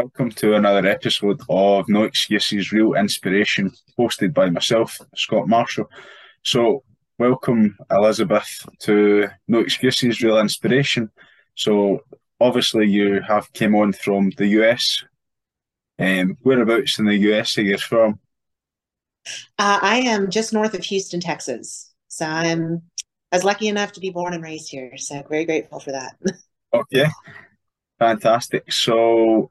Welcome to another episode of No Excuses Real Inspiration, hosted by myself, Scott Marshall. So, welcome Elizabeth to No Excuses Real Inspiration. So, obviously, you have came on from the US. Um, whereabouts in the US are you from? Uh, I am just north of Houston, Texas. So I'm I was lucky enough to be born and raised here. So very grateful for that. Okay, fantastic. So,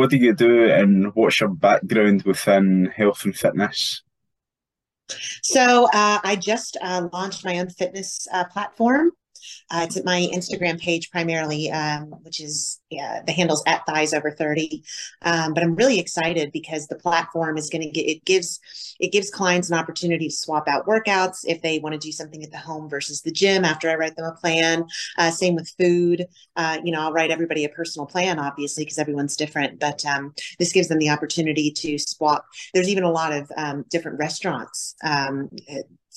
what do you do, and what's your background within health and fitness? So uh, I just uh, launched my own fitness uh, platform. Uh, it's at my Instagram page primarily, um, which is yeah, the handle's at thighs over 30. Um, but I'm really excited because the platform is going to get it gives it gives clients an opportunity to swap out workouts if they want to do something at the home versus the gym after I write them a plan. Uh, same with food. Uh, you know, I'll write everybody a personal plan, obviously, because everyone's different. But um, this gives them the opportunity to swap. There's even a lot of um, different restaurants um,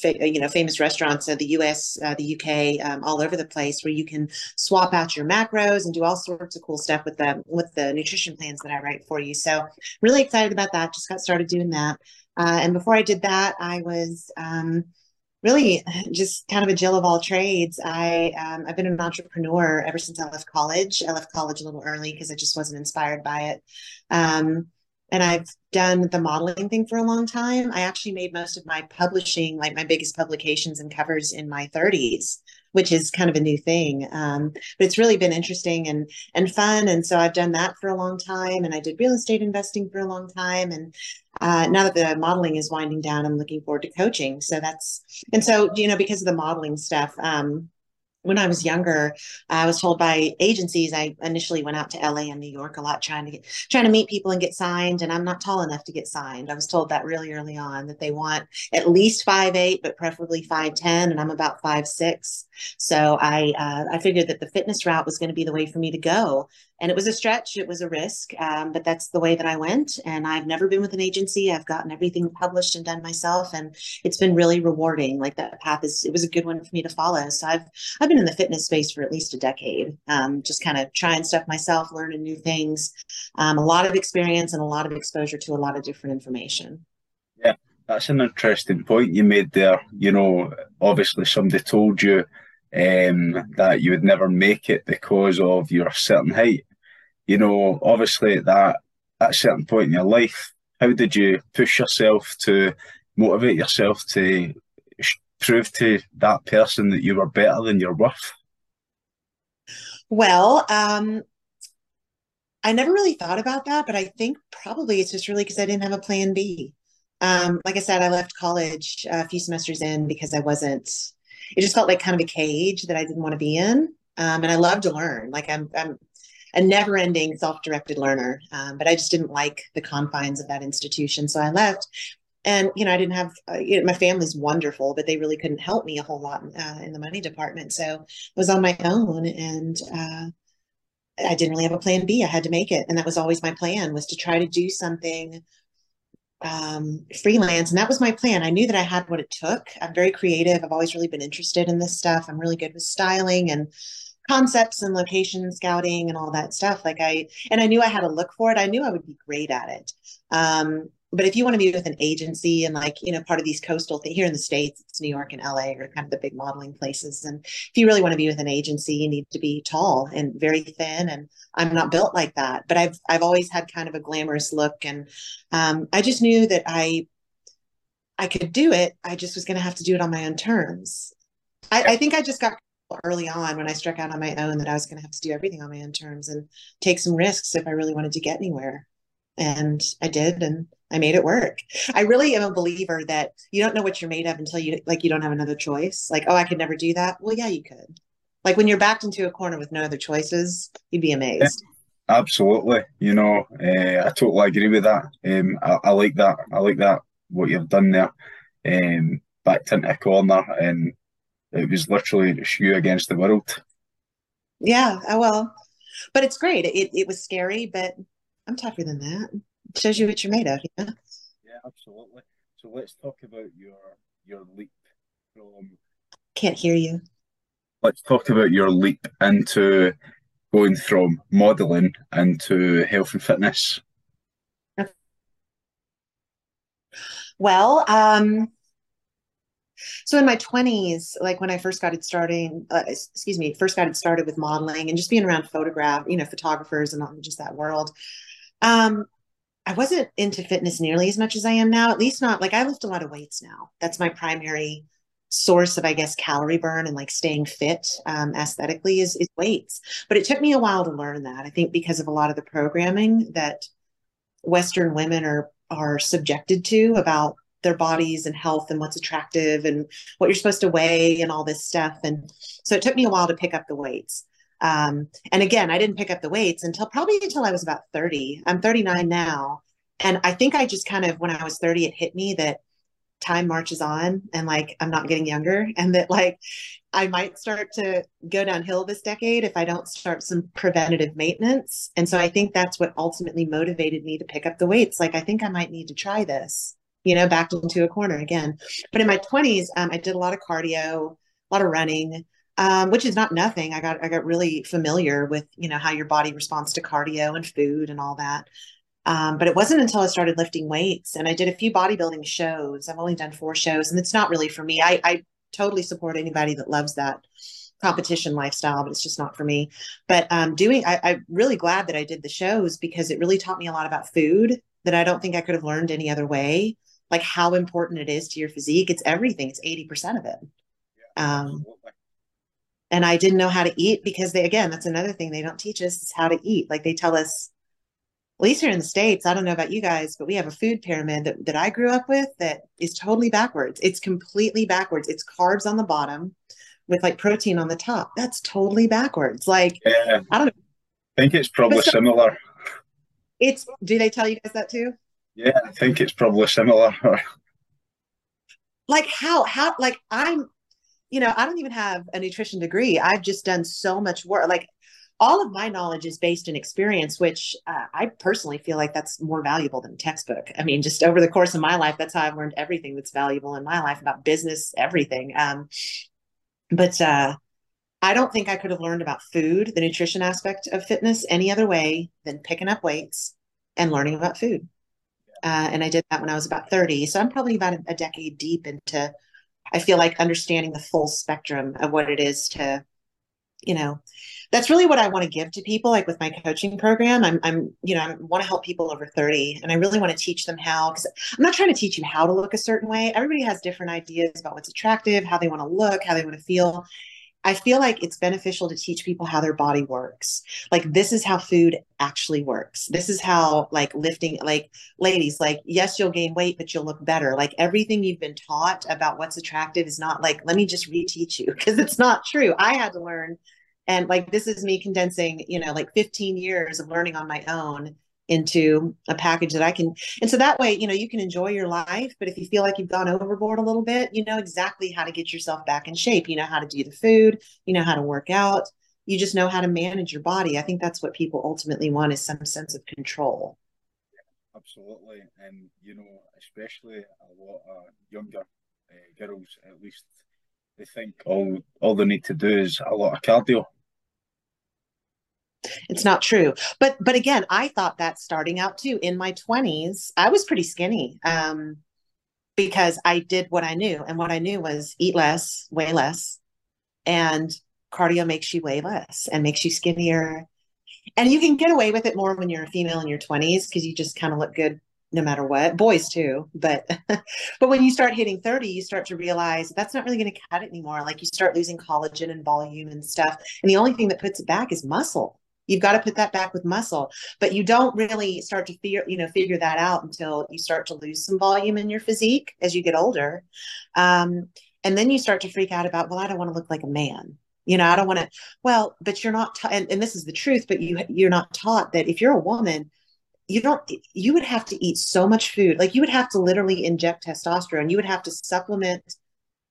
you know famous restaurants of the U.S., uh, the U.K., um, all over the place, where you can swap out your macros and do all sorts of cool stuff with the with the nutrition plans that I write for you. So really excited about that. Just got started doing that, uh, and before I did that, I was. Um, really just kind of a Jill of all trades. I um, I've been an entrepreneur ever since I left college. I left college a little early because I just wasn't inspired by it. And I've done the modeling thing for a long time. I actually made most of my publishing, like my biggest publications and covers in my 30s, which is kind of a new thing. Um, but it's really been interesting and and fun. And so I've done that for a long time, and I did real estate investing for a long time. And uh, now that the modeling is winding down, I'm looking forward to coaching. So that's and so you know because of the modeling stuff. Um, when I was younger, I was told by agencies. I initially went out to LA and New York a lot, trying to get trying to meet people and get signed. And I'm not tall enough to get signed. I was told that really early on that they want at least five eight, but preferably five ten, and I'm about five six. So I uh, I figured that the fitness route was going to be the way for me to go and it was a stretch it was a risk um, but that's the way that i went and i've never been with an agency i've gotten everything published and done myself and it's been really rewarding like that path is it was a good one for me to follow so i've i've been in the fitness space for at least a decade um, just kind of trying stuff myself learning new things um, a lot of experience and a lot of exposure to a lot of different information yeah that's an interesting point you made there you know obviously somebody told you um, that you would never make it because of your certain height. You know, obviously at that at a certain point in your life, how did you push yourself to motivate yourself to prove to that person that you were better than your worth? Well, um, I never really thought about that, but I think probably it's just really because I didn't have a plan B. Um, like I said, I left college a few semesters in because I wasn't it just felt like kind of a cage that I didn't want to be in. Um, and I love to learn. Like I'm, I'm a never-ending self-directed learner, um, but I just didn't like the confines of that institution, so I left. And you know, I didn't have uh, you know, my family's wonderful, but they really couldn't help me a whole lot uh, in the money department. So I was on my own, and uh, I didn't really have a plan B. I had to make it, and that was always my plan was to try to do something um, freelance. And that was my plan. I knew that I had what it took. I'm very creative. I've always really been interested in this stuff. I'm really good with styling and concepts and location scouting and all that stuff. Like I, and I knew I had to look for it. I knew I would be great at it. Um, but if you want to be with an agency and like you know part of these coastal here in the states it's new york and la are kind of the big modeling places and if you really want to be with an agency you need to be tall and very thin and i'm not built like that but i've i've always had kind of a glamorous look and um, i just knew that i i could do it i just was going to have to do it on my own terms. I, I think i just got early on when i struck out on my own that i was going to have to do everything on my own terms and take some risks if i really wanted to get anywhere and I did and I made it work. I really am a believer that you don't know what you're made of until you like you don't have another choice. Like, oh, I could never do that. Well, yeah, you could. Like when you're backed into a corner with no other choices, you'd be amazed. Yeah, absolutely. You know, uh, I totally agree with that. Um, I, I, like that. I like that what you've done there. Um, backed into a corner and it was literally just you against the world. Yeah, Oh well, but it's great. It it was scary, but I'm tougher than that. Shows you what you're made of. Yeah. Yeah, absolutely. So let's talk about your your leap from. Can't hear you. Let's talk about your leap into going from modeling into health and fitness? Well, um, so in my 20s, like when I first got it starting, uh, excuse me, first got it started with modeling and just being around photograph, you know, photographers and just that world. Um, I wasn't into fitness nearly as much as I am now, at least not like I lift a lot of weights now. That's my primary source of, I guess, calorie burn and like staying fit um, aesthetically is, is weights. But it took me a while to learn that. I think because of a lot of the programming that Western women are are subjected to about their bodies and health and what's attractive and what you're supposed to weigh and all this stuff. And so it took me a while to pick up the weights. Um, and again, I didn't pick up the weights until probably until I was about 30. I'm 39 now. And I think I just kind of, when I was 30, it hit me that time marches on and like I'm not getting younger and that like I might start to go downhill this decade if I don't start some preventative maintenance. And so I think that's what ultimately motivated me to pick up the weights. Like I think I might need to try this, you know, backed into a corner again. But in my 20s, um, I did a lot of cardio, a lot of running. Um, which is not nothing. I got I got really familiar with you know how your body responds to cardio and food and all that. Um, but it wasn't until I started lifting weights and I did a few bodybuilding shows. I've only done four shows, and it's not really for me. I, I totally support anybody that loves that competition lifestyle, but it's just not for me. But um, doing, I, I'm really glad that I did the shows because it really taught me a lot about food that I don't think I could have learned any other way. Like how important it is to your physique. It's everything. It's 80% of it. Um, and I didn't know how to eat because they, again, that's another thing they don't teach us is how to eat. Like they tell us at least here in the States, I don't know about you guys, but we have a food pyramid that, that I grew up with that is totally backwards. It's completely backwards. It's carbs on the bottom with like protein on the top. That's totally backwards. Like, yeah. I don't know. I think it's probably so, similar. It's, do they tell you guys that too? Yeah, I think it's probably similar. like, how, how, like, I'm, you know, I don't even have a nutrition degree. I've just done so much work. Like, all of my knowledge is based in experience, which uh, I personally feel like that's more valuable than textbook. I mean, just over the course of my life, that's how I've learned everything that's valuable in my life about business, everything. Um, but uh, I don't think I could have learned about food, the nutrition aspect of fitness, any other way than picking up weights and learning about food. Uh, and I did that when I was about 30. So I'm probably about a, a decade deep into, I feel like understanding the full spectrum of what it is to you know that's really what i want to give to people like with my coaching program. I'm i'm you know i want to help people over 30 and i really want to teach them how because i'm not trying to teach you how to look a certain way. Everybody has different ideas about what's attractive how they want to look how they want to feel I feel like it's beneficial to teach people how their body works. Like this is how food actually works. This is how like lifting like ladies like yes you'll gain weight but you'll look better. Like everything you've been taught about what's attractive is not like let me just reteach you because it's not true. I had to learn and like this is me condensing, you know, like 15 years of learning on my own into a package that I can. And so that way, you know, you can enjoy your life. But if you feel like you've gone overboard a little bit, you know exactly how to get yourself back in shape. You know how to do the food, you know how to work out, you just know how to manage your body. I think that's what people ultimately want is some sense of control. Absolutely. And, you know, especially a lot of younger uh, girls, at least, they think all all they need to do is a lot of cardio it's not true. But but again, I thought that starting out too in my 20s, I was pretty skinny. Um because I did what I knew and what I knew was eat less, weigh less and cardio makes you weigh less and makes you skinnier. And you can get away with it more when you're a female in your 20s because you just kind of look good no matter what boys too but but when you start hitting 30 you start to realize that's not really going to cut it anymore like you start losing collagen and volume and stuff and the only thing that puts it back is muscle You've got to put that back with muscle, but you don't really start to figure, you know, figure that out until you start to lose some volume in your physique as you get older. Um, and then you start to freak out about, well, I don't want to look like a man. You know, I don't want to, well, but you're not, ta- and, and this is the truth, but you, you're not taught that if you're a woman, you don't, you would have to eat so much food. Like you would have to literally inject testosterone. You would have to supplement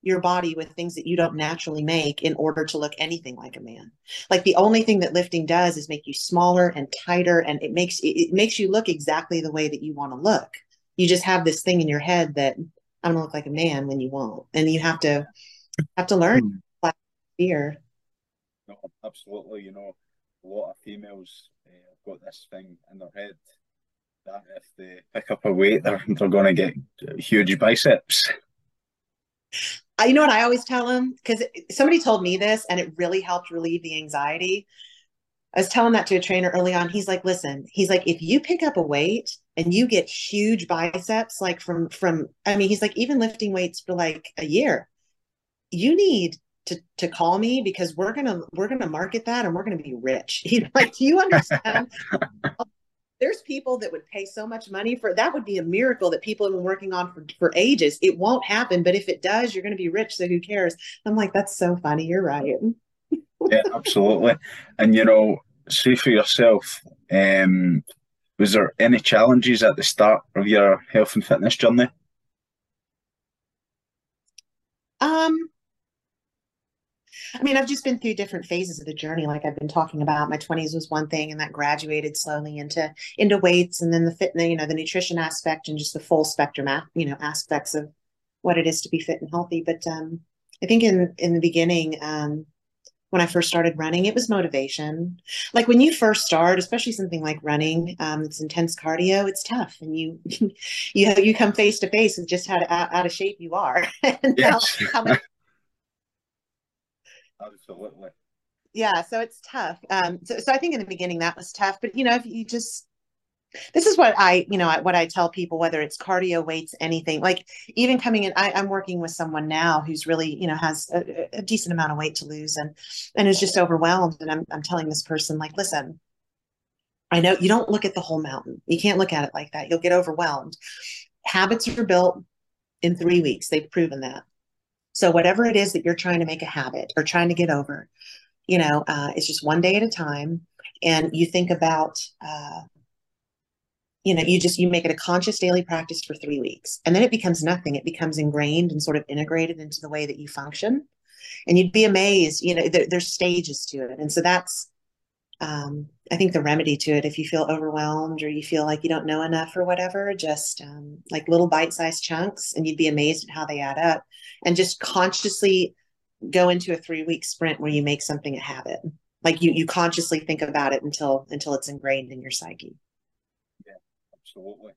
your body with things that you don't naturally make in order to look anything like a man. Like the only thing that lifting does is make you smaller and tighter and it makes it makes you look exactly the way that you want to look. You just have this thing in your head that I'm gonna look like a man when you won't. And you have to have to learn mm. fear. No, absolutely, you know. a lot of females uh, have got this thing in their head that if they pick up a weight, they're, they're going to get huge biceps. You know what I always tell them? Because somebody told me this and it really helped relieve the anxiety. I was telling that to a trainer early on. He's like, listen, he's like, if you pick up a weight and you get huge biceps, like from, from, I mean, he's like, even lifting weights for like a year, you need to, to call me because we're going to, we're going to market that and we're going to be rich. He's like, do you understand there's people that would pay so much money for that would be a miracle that people have been working on for, for ages. It won't happen but if it does you're going to be rich so who cares? I'm like that's so funny you're right. Yeah absolutely. And you know see for yourself um was there any challenges at the start of your health and fitness journey? Um I mean, I've just been through different phases of the journey, like I've been talking about. My 20s was one thing, and that graduated slowly into into weights, and then the fitness, you know, the nutrition aspect, and just the full spectrum, you know, aspects of what it is to be fit and healthy. But um, I think in in the beginning, um, when I first started running, it was motivation. Like when you first start, especially something like running, um, it's intense cardio. It's tough, and you you you come face to face with just how to, out of shape you are, and yes. how, how much Absolutely. Yeah, so it's tough. Um, so, so I think in the beginning that was tough, but you know, if you just, this is what I, you know, what I tell people, whether it's cardio, weights, anything, like even coming in, I, am working with someone now who's really, you know, has a, a, decent amount of weight to lose and, and is just overwhelmed. And I'm, I'm telling this person, like, listen, I know you don't look at the whole mountain. You can't look at it like that. You'll get overwhelmed. Habits are built in three weeks. They've proven that. So whatever it is that you're trying to make a habit or trying to get over, you know, uh, it's just one day at a time. And you think about, uh, you know, you just you make it a conscious daily practice for three weeks, and then it becomes nothing. It becomes ingrained and sort of integrated into the way that you function. And you'd be amazed, you know, there, there's stages to it, and so that's um, I think the remedy to it, if you feel overwhelmed or you feel like you don't know enough or whatever, just um, like little bite sized chunks, and you'd be amazed at how they add up. And just consciously go into a three week sprint where you make something a habit. Like you, you consciously think about it until until it's ingrained in your psyche. Yeah, absolutely.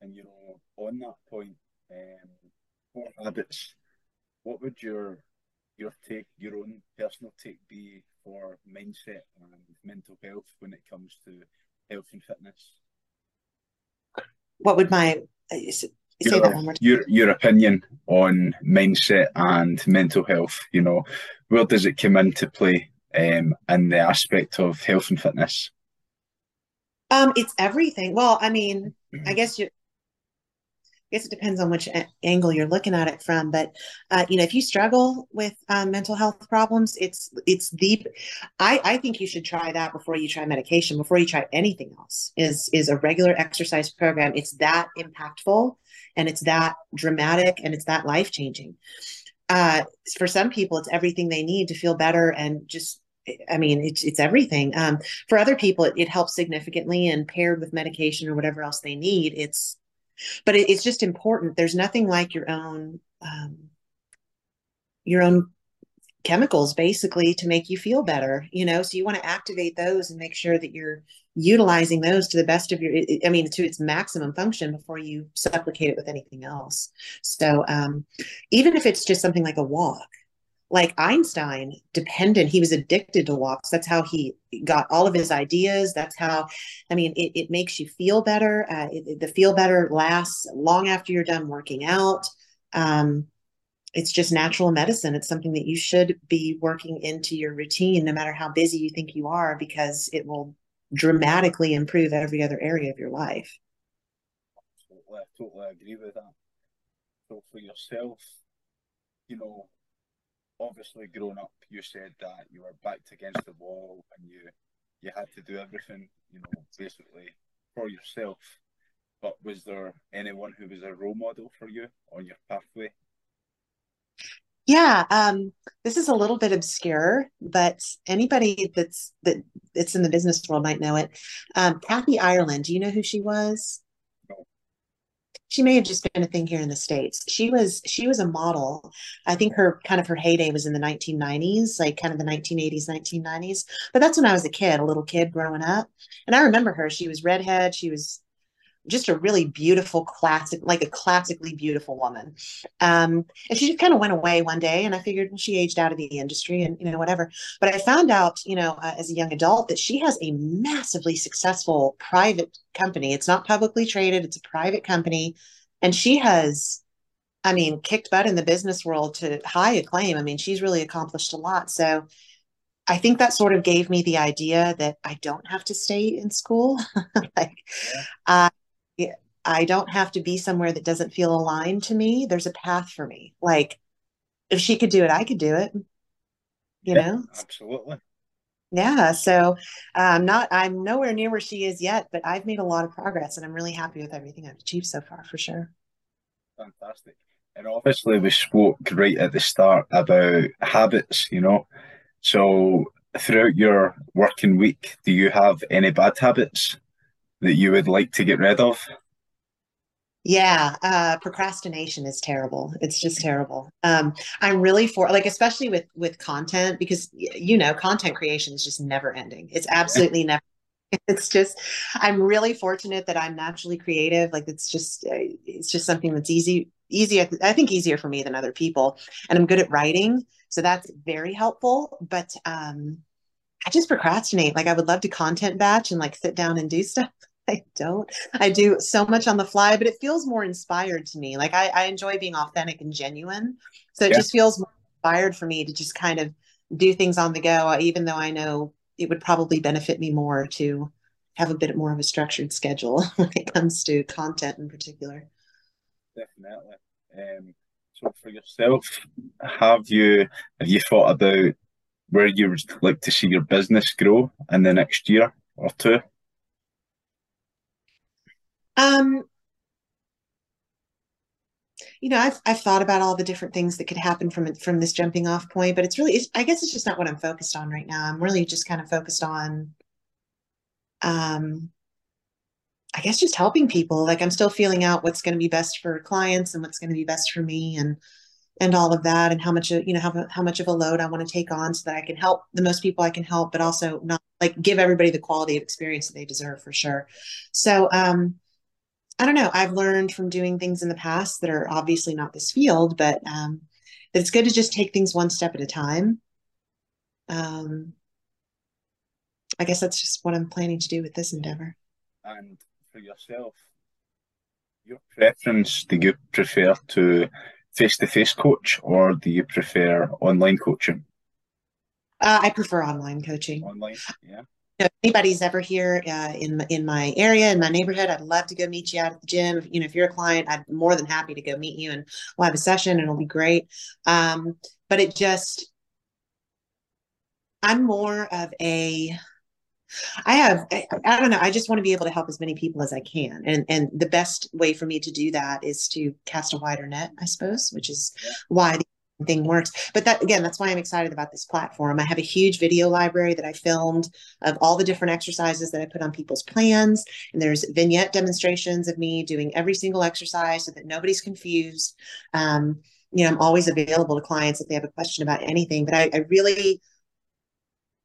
And you know, on that point, um, what habits? What would your your take, your own personal take, be for mindset and mental health when it comes to health and fitness? What would my uh, say your, that one more time. Your your opinion on mindset and mental health. You know, where does it come into play um, in the aspect of health and fitness? Um, it's everything. Well, I mean, I guess you I guess it depends on which a- angle you're looking at it from. But uh, you know, if you struggle with um, mental health problems, it's it's the. I I think you should try that before you try medication. Before you try anything else, is is a regular exercise program. It's that impactful, and it's that dramatic, and it's that life changing. Uh, for some people, it's everything they need to feel better and just I mean, it's it's everything. Um, for other people, it, it, helps significantly, and paired with medication or whatever else they need, it's but it, it's just important. There's nothing like your own um, your own chemicals basically to make you feel better you know? So you want to activate those and make sure that you're utilizing those to the best of your i mean to its maximum function before you supplicate it with anything else. So um, even if it's just something like a walk like Einstein dependent. He was addicted to walks. That's how he got all of his ideas. That's how, I mean, it, it makes you feel better. Uh, it, the feel better lasts long after you're done working out. Um, it's just natural medicine. It's something that you should be working into your routine, no matter how busy you think you are, because it will dramatically improve every other area of your life. Absolutely, I totally agree with that. So for yourself, you know, obviously growing up, you said that you were backed against the wall and you you had to do everything, you know, basically for yourself. But was there anyone who was a role model for you on your pathway? Yeah, um, this is a little bit obscure, but anybody that's that it's in the business world might know it. Um, Kathy Ireland, do you know who she was? She may have just been a thing here in the states. She was she was a model. I think her kind of her heyday was in the 1990s like kind of the 1980s 1990s but that's when i was a kid a little kid growing up. And i remember her. She was redhead. She was just a really beautiful classic like a classically beautiful woman. Um, and she just kind of went away one day and i figured she aged out of the industry and you know whatever. But i found out you know uh, as a young adult that she has a massively successful private company. It's not publicly traded it's a private company. And she has i mean kicked butt in the business world to high acclaim. I mean she's really accomplished a lot. So I think that sort of gave me the idea that I don't have to stay in school. like, yeah. uh, I don't have to be somewhere that doesn't feel aligned to me. There's a path for me. Like if she could do it, I could do it. You yeah, know? Absolutely. Yeah. So I'm um, not, I'm nowhere near where she is yet, but I've made a lot of progress and I'm really happy with everything I've achieved so far for sure. Fantastic. And obviously, we spoke right at the start about habits, you know. So, throughout your working week, do you have any bad habits that you would like to get rid of? Yeah, uh, procrastination is terrible. It's just terrible. Um, I'm really for like, especially with with content, because you know, content creation is just never ending. It's absolutely never. It's just, I'm really fortunate that I'm naturally creative. Like, it's just, uh, it's just something that's easy, easy. I think easier for me than other people, and I'm good at writing, so that's very helpful. But um, I just procrastinate. Like, I would love to content batch and like sit down and do stuff I don't. I do so much on the fly, but it feels more inspired to me. Like I, I enjoy being authentic and genuine. So it yeah. just feels more inspired for me to just kind of do things on the go, even though I know it would probably benefit me more to have a bit more of a structured schedule when it comes to content in particular. Definitely. Um, so for yourself, have you have you thought about where you would like to see your business grow in the next year or two? Um, you know, I've I've thought about all the different things that could happen from from this jumping off point, but it's really, it's, I guess, it's just not what I'm focused on right now. I'm really just kind of focused on, um, I guess, just helping people. Like I'm still feeling out what's going to be best for clients and what's going to be best for me, and and all of that, and how much you know how how much of a load I want to take on so that I can help the most people I can help, but also not like give everybody the quality of experience that they deserve for sure. So, um I don't know. I've learned from doing things in the past that are obviously not this field, but um, that it's good to just take things one step at a time. Um, I guess that's just what I'm planning to do with this endeavor. And for yourself, your preference, do you prefer to face to face coach or do you prefer online coaching? Uh, I prefer online coaching. Online, yeah if anybody's ever here uh, in in my area in my neighborhood, I'd love to go meet you out at the gym. You know, if you're a client, I'm more than happy to go meet you and we'll have a session and it'll be great. Um, but it just, I'm more of a I have I, I, don't know I just want to be able to help as many people as I can and and the best way for me to do that is to cast a wider net I suppose which is why the thing works. But that again, that's why I'm excited about this platform. I have a huge video library that I filmed of all the different exercises that I put on people's plans. And there's vignette demonstrations of me doing every single exercise so that nobody's confused. Um, you know, I'm always available to clients if they have a question about anything. But I, I really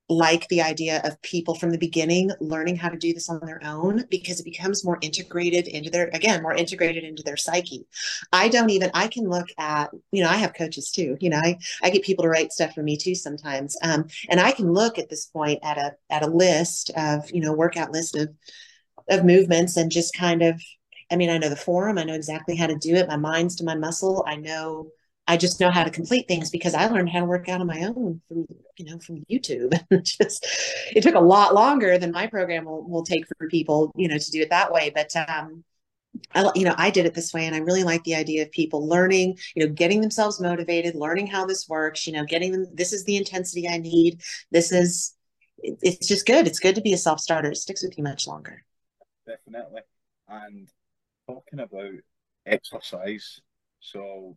like the idea of people from the beginning learning how to do this on their own because it becomes more integrated into their again more integrated into their psyche. I don't even i can look at you know i have coaches too you know i, I get people to write stuff for me too sometimes um, and i can look at this point at a at a list of you know workout list of of movements and just kind of i mean i know the form i know exactly how to do it my mind's to my muscle i know I just know how to complete things because I learned how to work out on my own from you know from YouTube. just it took a lot longer than my program will, will take for people you know to do it that way. But um, I you know I did it this way, and I really like the idea of people learning, you know, getting themselves motivated, learning how this works. You know, getting them. This is the intensity I need. This is. It's just good. It's good to be a self starter. It sticks with you much longer. Definitely. And talking about exercise, so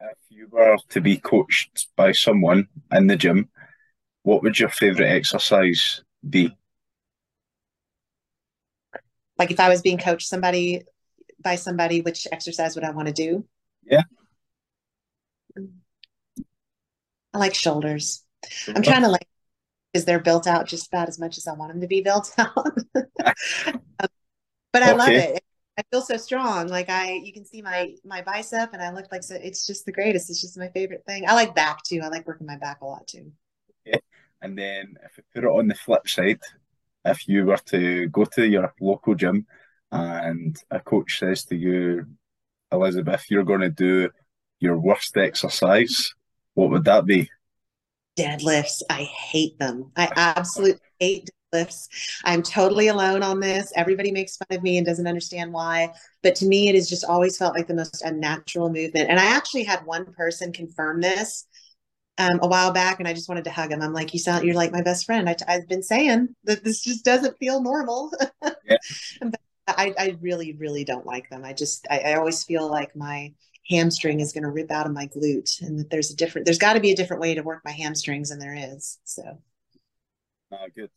if you were to be coached by someone in the gym, what would your favorite exercise be? Like if I was being coached, somebody by somebody which exercise would I want to do? Yeah. I like shoulders. I'm trying to like because they're built out just about as much as I want them to be built out. Um, but I okay. love it. I feel so strong. Like I, you can see my my bicep, and I look like so. It's just the greatest. It's just my favorite thing. I like back too. I like working my back a lot too. Yeah. And then if we put it on the flip side, if you were to go to your local gym and a coach says to you, Elizabeth, you're going to do your worst exercise, what would that be? Deadlifts. I hate them. I absolutely hate I'm totally alone on this. Everybody makes fun of me and doesn't understand why. But to me, it has just always felt like the most unnatural movement. And I actually had one person confirm this um, a while back, and I just wanted to hug him. I'm like, you sound, you're like my best friend. I, have been saying that this just doesn't feel normal. Yeah. I, I really, really don't like them. I just, I, I always feel like my hamstring is going to rip out of my glute, and that there's a different, there's got to be a different way to work my hamstrings, and there is. So. Ah, good.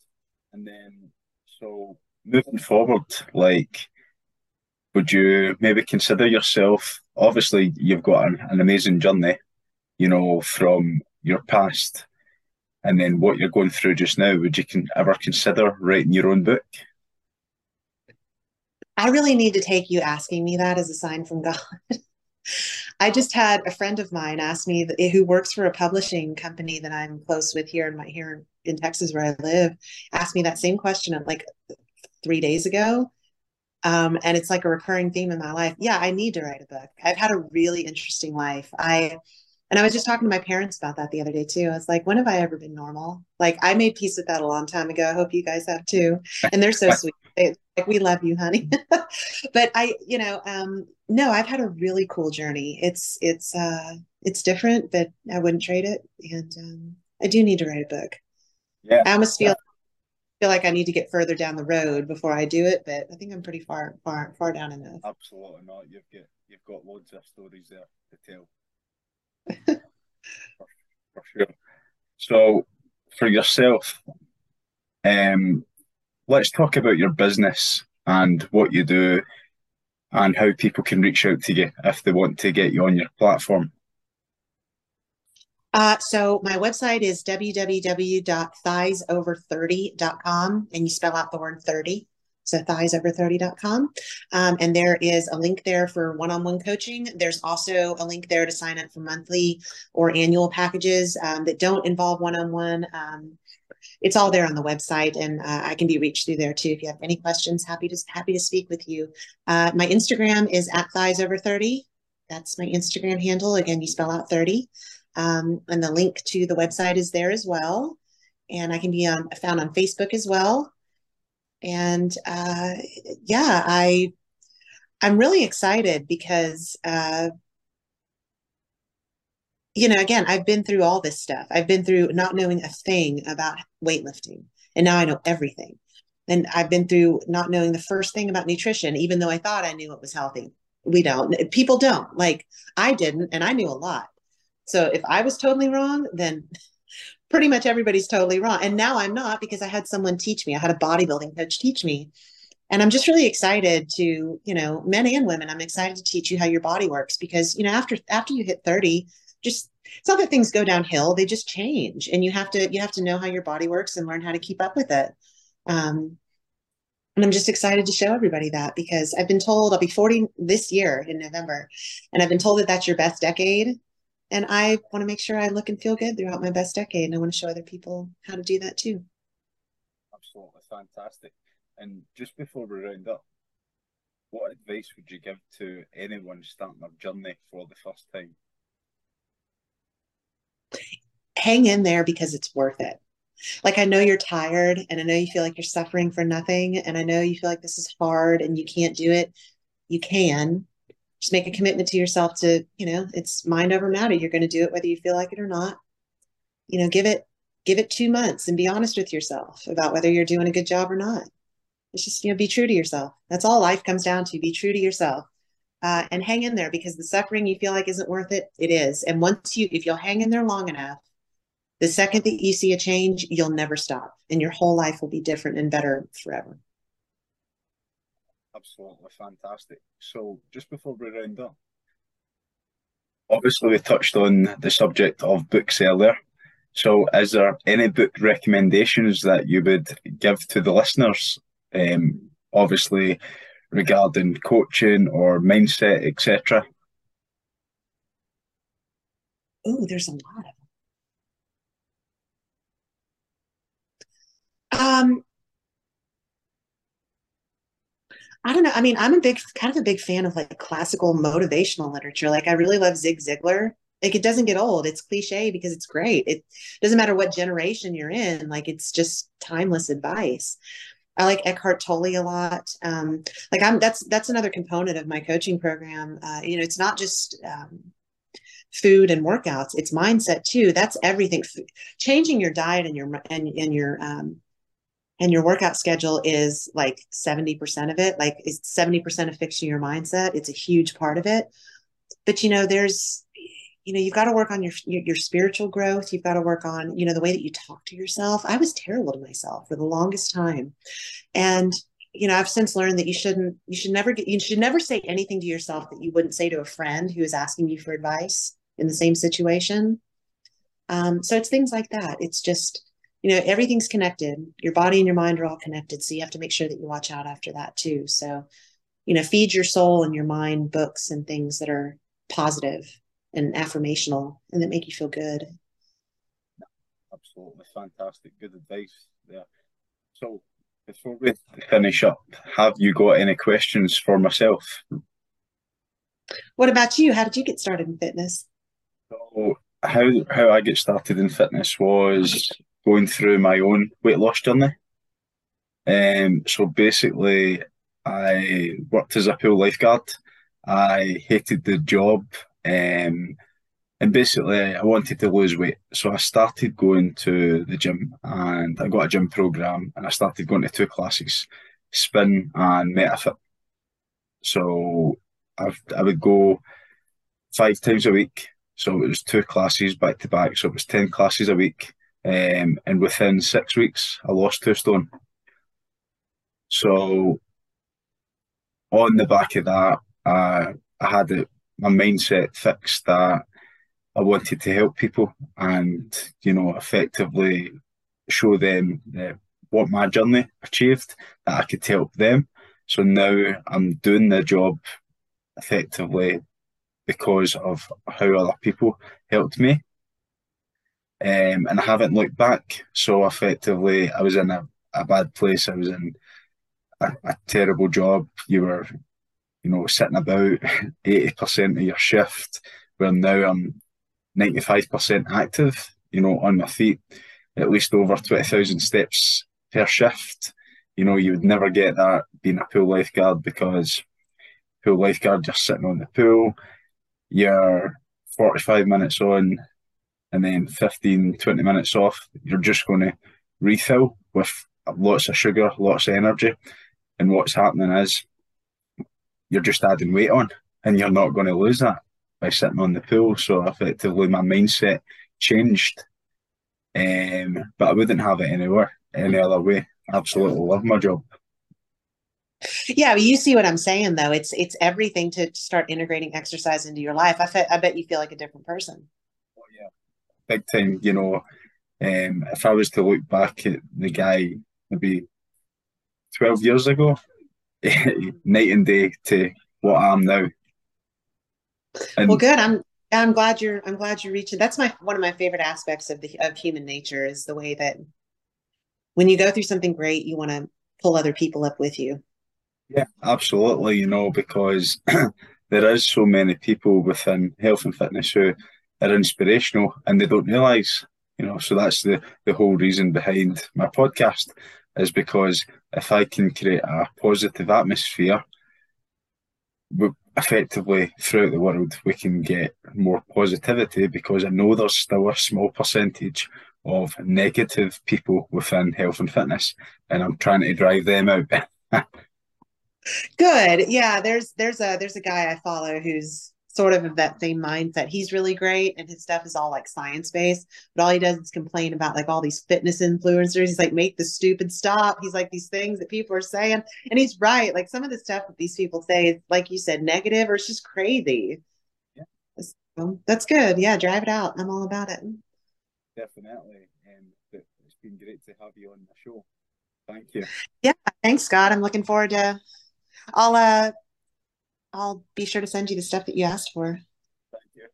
And then, so moving forward, like, would you maybe consider yourself? Obviously, you've got an, an amazing journey, you know, from your past and then what you're going through just now, would you can ever consider writing your own book? I really need to take you asking me that as a sign from God. I just had a friend of mine ask me who works for a publishing company that I'm close with here in my here in Texas where I live, asked me that same question like three days ago. Um, and it's like a recurring theme in my life. Yeah, I need to write a book. I've had a really interesting life. I and I was just talking to my parents about that the other day too. I was like, when have I ever been normal? Like I made peace with that a long time ago. I hope you guys have too. And they're so sweet. They, like we love you, honey. but I, you know, um, no, I've had a really cool journey. It's it's uh it's different, but I wouldn't trade it. And um, I do need to write a book. Yeah. I almost feel feel like I need to get further down the road before I do it, but I think I'm pretty far far far down enough. Absolutely not. You've got you've got loads of stories there to tell for, for sure. So, for yourself, um, let's talk about your business and what you do and how people can reach out to you if they want to get you on your platform. Uh, so my website is www.thighsover30.com and you spell out the word 30 so thighsover30.com. Um, and there is a link there for one on one coaching. There's also a link there to sign up for monthly or annual packages um, that don't involve one on one. It's all there on the website, and uh, I can be reached through there too. If you have any questions, happy to happy to speak with you. Uh, my Instagram is at thighsover30. That's my Instagram handle. Again, you spell out 30. Um, and the link to the website is there as well. And I can be on, found on Facebook as well and uh, yeah, I I'm really excited because uh, you know, again, I've been through all this stuff. I've been through not knowing a thing about weightlifting, and now I know everything. And I've been through not knowing the first thing about nutrition, even though I thought I knew it was healthy. We don't. People don't. Like I didn't, and I knew a lot. So if I was totally wrong, then pretty much everybody's totally wrong. And now I'm not because I had someone teach me. I had a bodybuilding coach teach me. And I'm just really excited to, you know, men and women, I'm excited to teach you how your body works because, you know, after after you hit 30, just it's not that things go downhill, they just change. And you have to you have to know how your body works and learn how to keep up with it. Um, and I'm just excited to show everybody that because I've been told I'll be 40 this year in November. And I've been told that that's your best decade and I want to make sure I look and feel good throughout my best decade. And I want to show other people how to do that too. Absolutely fantastic. And just before we round up, what advice would you give to anyone starting their journey for the first time? Hang in there because it's worth it. Like, I know you're tired and I know you feel like you're suffering for nothing. And I know you feel like this is hard and you can't do it. You can just make a commitment to yourself to, you know, it's mind over matter. You're going to do it whether you feel like it or not. You know, give it give it 2 months and be honest with yourself about whether you're doing a good job or not. It's just, you know, be true to yourself. That's all life comes down to. Be true to yourself. Uh, and hang in there because the suffering you feel like isn't worth it, it is. And once you, if you'll hang in there long enough, the second that you see a change, you'll never stop, and your whole life will be different and better forever. Absolutely fantastic. So, just before we round up, obviously we touched on the subject of books earlier. So, is there any book recommendations that you would give to the listeners? Um, obviously, regarding coaching or mindset, etc. Oh, there's a lot of them. Um, I don't know. I mean, I'm a big, kind of a big fan of like classical motivational literature. Like, I really love Zig Ziglar. Like, it doesn't get old. It's cliche because it's great. It doesn't matter what generation you're in. Like, it's just timeless advice. I like Eckhart Tolle a lot. Um, like, I'm that's that's another component of my coaching program. Uh, you know, it's not just um, food and workouts; it's mindset too. That's everything. Changing your diet and your and and your um, and your workout schedule is like 70% of it like is 70% of fixing your mindset it's a huge part of it. But you know there's you know you've got to work on your, your spiritual growth you've got to work on you know the way that you talk to yourself. I was terrible to myself for the longest time. And you know i've since learned that you shouldn't you should never get you should never say anything to yourself that you wouldn't say to a friend who is asking you for advice in the same situation. Um, so it's things like that. It's just you know everything's connected. Your body and your mind are all connected so you have to make sure that you watch out after that too. So you know feed your soul and your mind books and things that are positive and affirmational and that make you feel good. Absolutely fantastic. Good advice there. So before we finish up have you got any questions for myself? What about you? How did you get started in fitness? So how how i get started in fitness was going through my own weight loss journey. Um, so basically, I worked as a pool lifeguard. I hated the job, um, and basically, I wanted to lose weight. So I started going to the gym, and I got a gym program, and I started going to two classes, spin and MetaFit. So i I would go five times a week. So it was two classes back to back. So it was ten classes a week um, and within six weeks, I lost two stone. So, on the back of that, I had my mindset fixed that I wanted to help people and, you know, effectively show them what my journey achieved, that I could help them. So now I'm doing the job effectively because of how other people helped me um, and I haven't looked back. So effectively, I was in a, a bad place. I was in a, a terrible job. You were, you know, sitting about eighty percent of your shift. Where now I'm ninety five percent active. You know, on my feet, at least over twenty thousand steps per shift. You know, you would never get that being a pool lifeguard because pool lifeguard just sitting on the pool. You're 45 minutes on and then 15, 20 minutes off, you're just going to refill with lots of sugar, lots of energy. And what's happening is you're just adding weight on and you're not going to lose that by sitting on the pool. So effectively, my mindset changed. Um, but I wouldn't have it anywhere, any other way. Absolutely love my job. Yeah, you see what I'm saying though. It's it's everything to start integrating exercise into your life. I, fe- I bet you feel like a different person big time. You know, um, if I was to look back at the guy maybe twelve years ago, night and day to what I am now. And well, good. I'm I'm glad you're I'm glad you're reaching. That's my one of my favorite aspects of the of human nature is the way that when you go through something great, you want to pull other people up with you. Yeah, absolutely. You know, because there is so many people within health and fitness who are inspirational and they don't realise, you know. So that's the the whole reason behind my podcast is because if I can create a positive atmosphere, effectively throughout the world we can get more positivity because I know there's still a small percentage of negative people within health and fitness, and I'm trying to drive them out. Good, yeah. There's there's a there's a guy I follow who's sort of of that same mindset. He's really great and his stuff is all like science based, but all he does is complain about like all these fitness influencers. He's like, make the stupid stop. He's like these things that people are saying. And he's right. Like some of the stuff that these people say is like you said, negative or it's just crazy. Yeah. So, that's good. Yeah, drive it out. I'm all about it. Definitely. And it's been great to have you on the show. Thank you. Yeah, thanks, Scott. I'm looking forward to I'll uh I'll be sure to send you the stuff that you asked for. Thank you.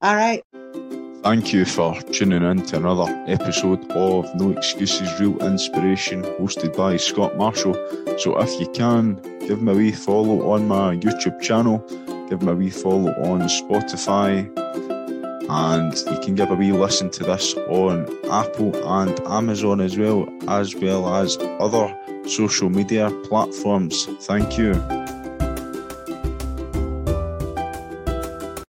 All right. Thank you for tuning in to another episode of No Excuses Real Inspiration hosted by Scott Marshall. So if you can, give me a wee follow on my YouTube channel, give me a wee follow on Spotify, and you can give a wee listen to this on Apple and Amazon as well, as well as other social media platforms. Thank you.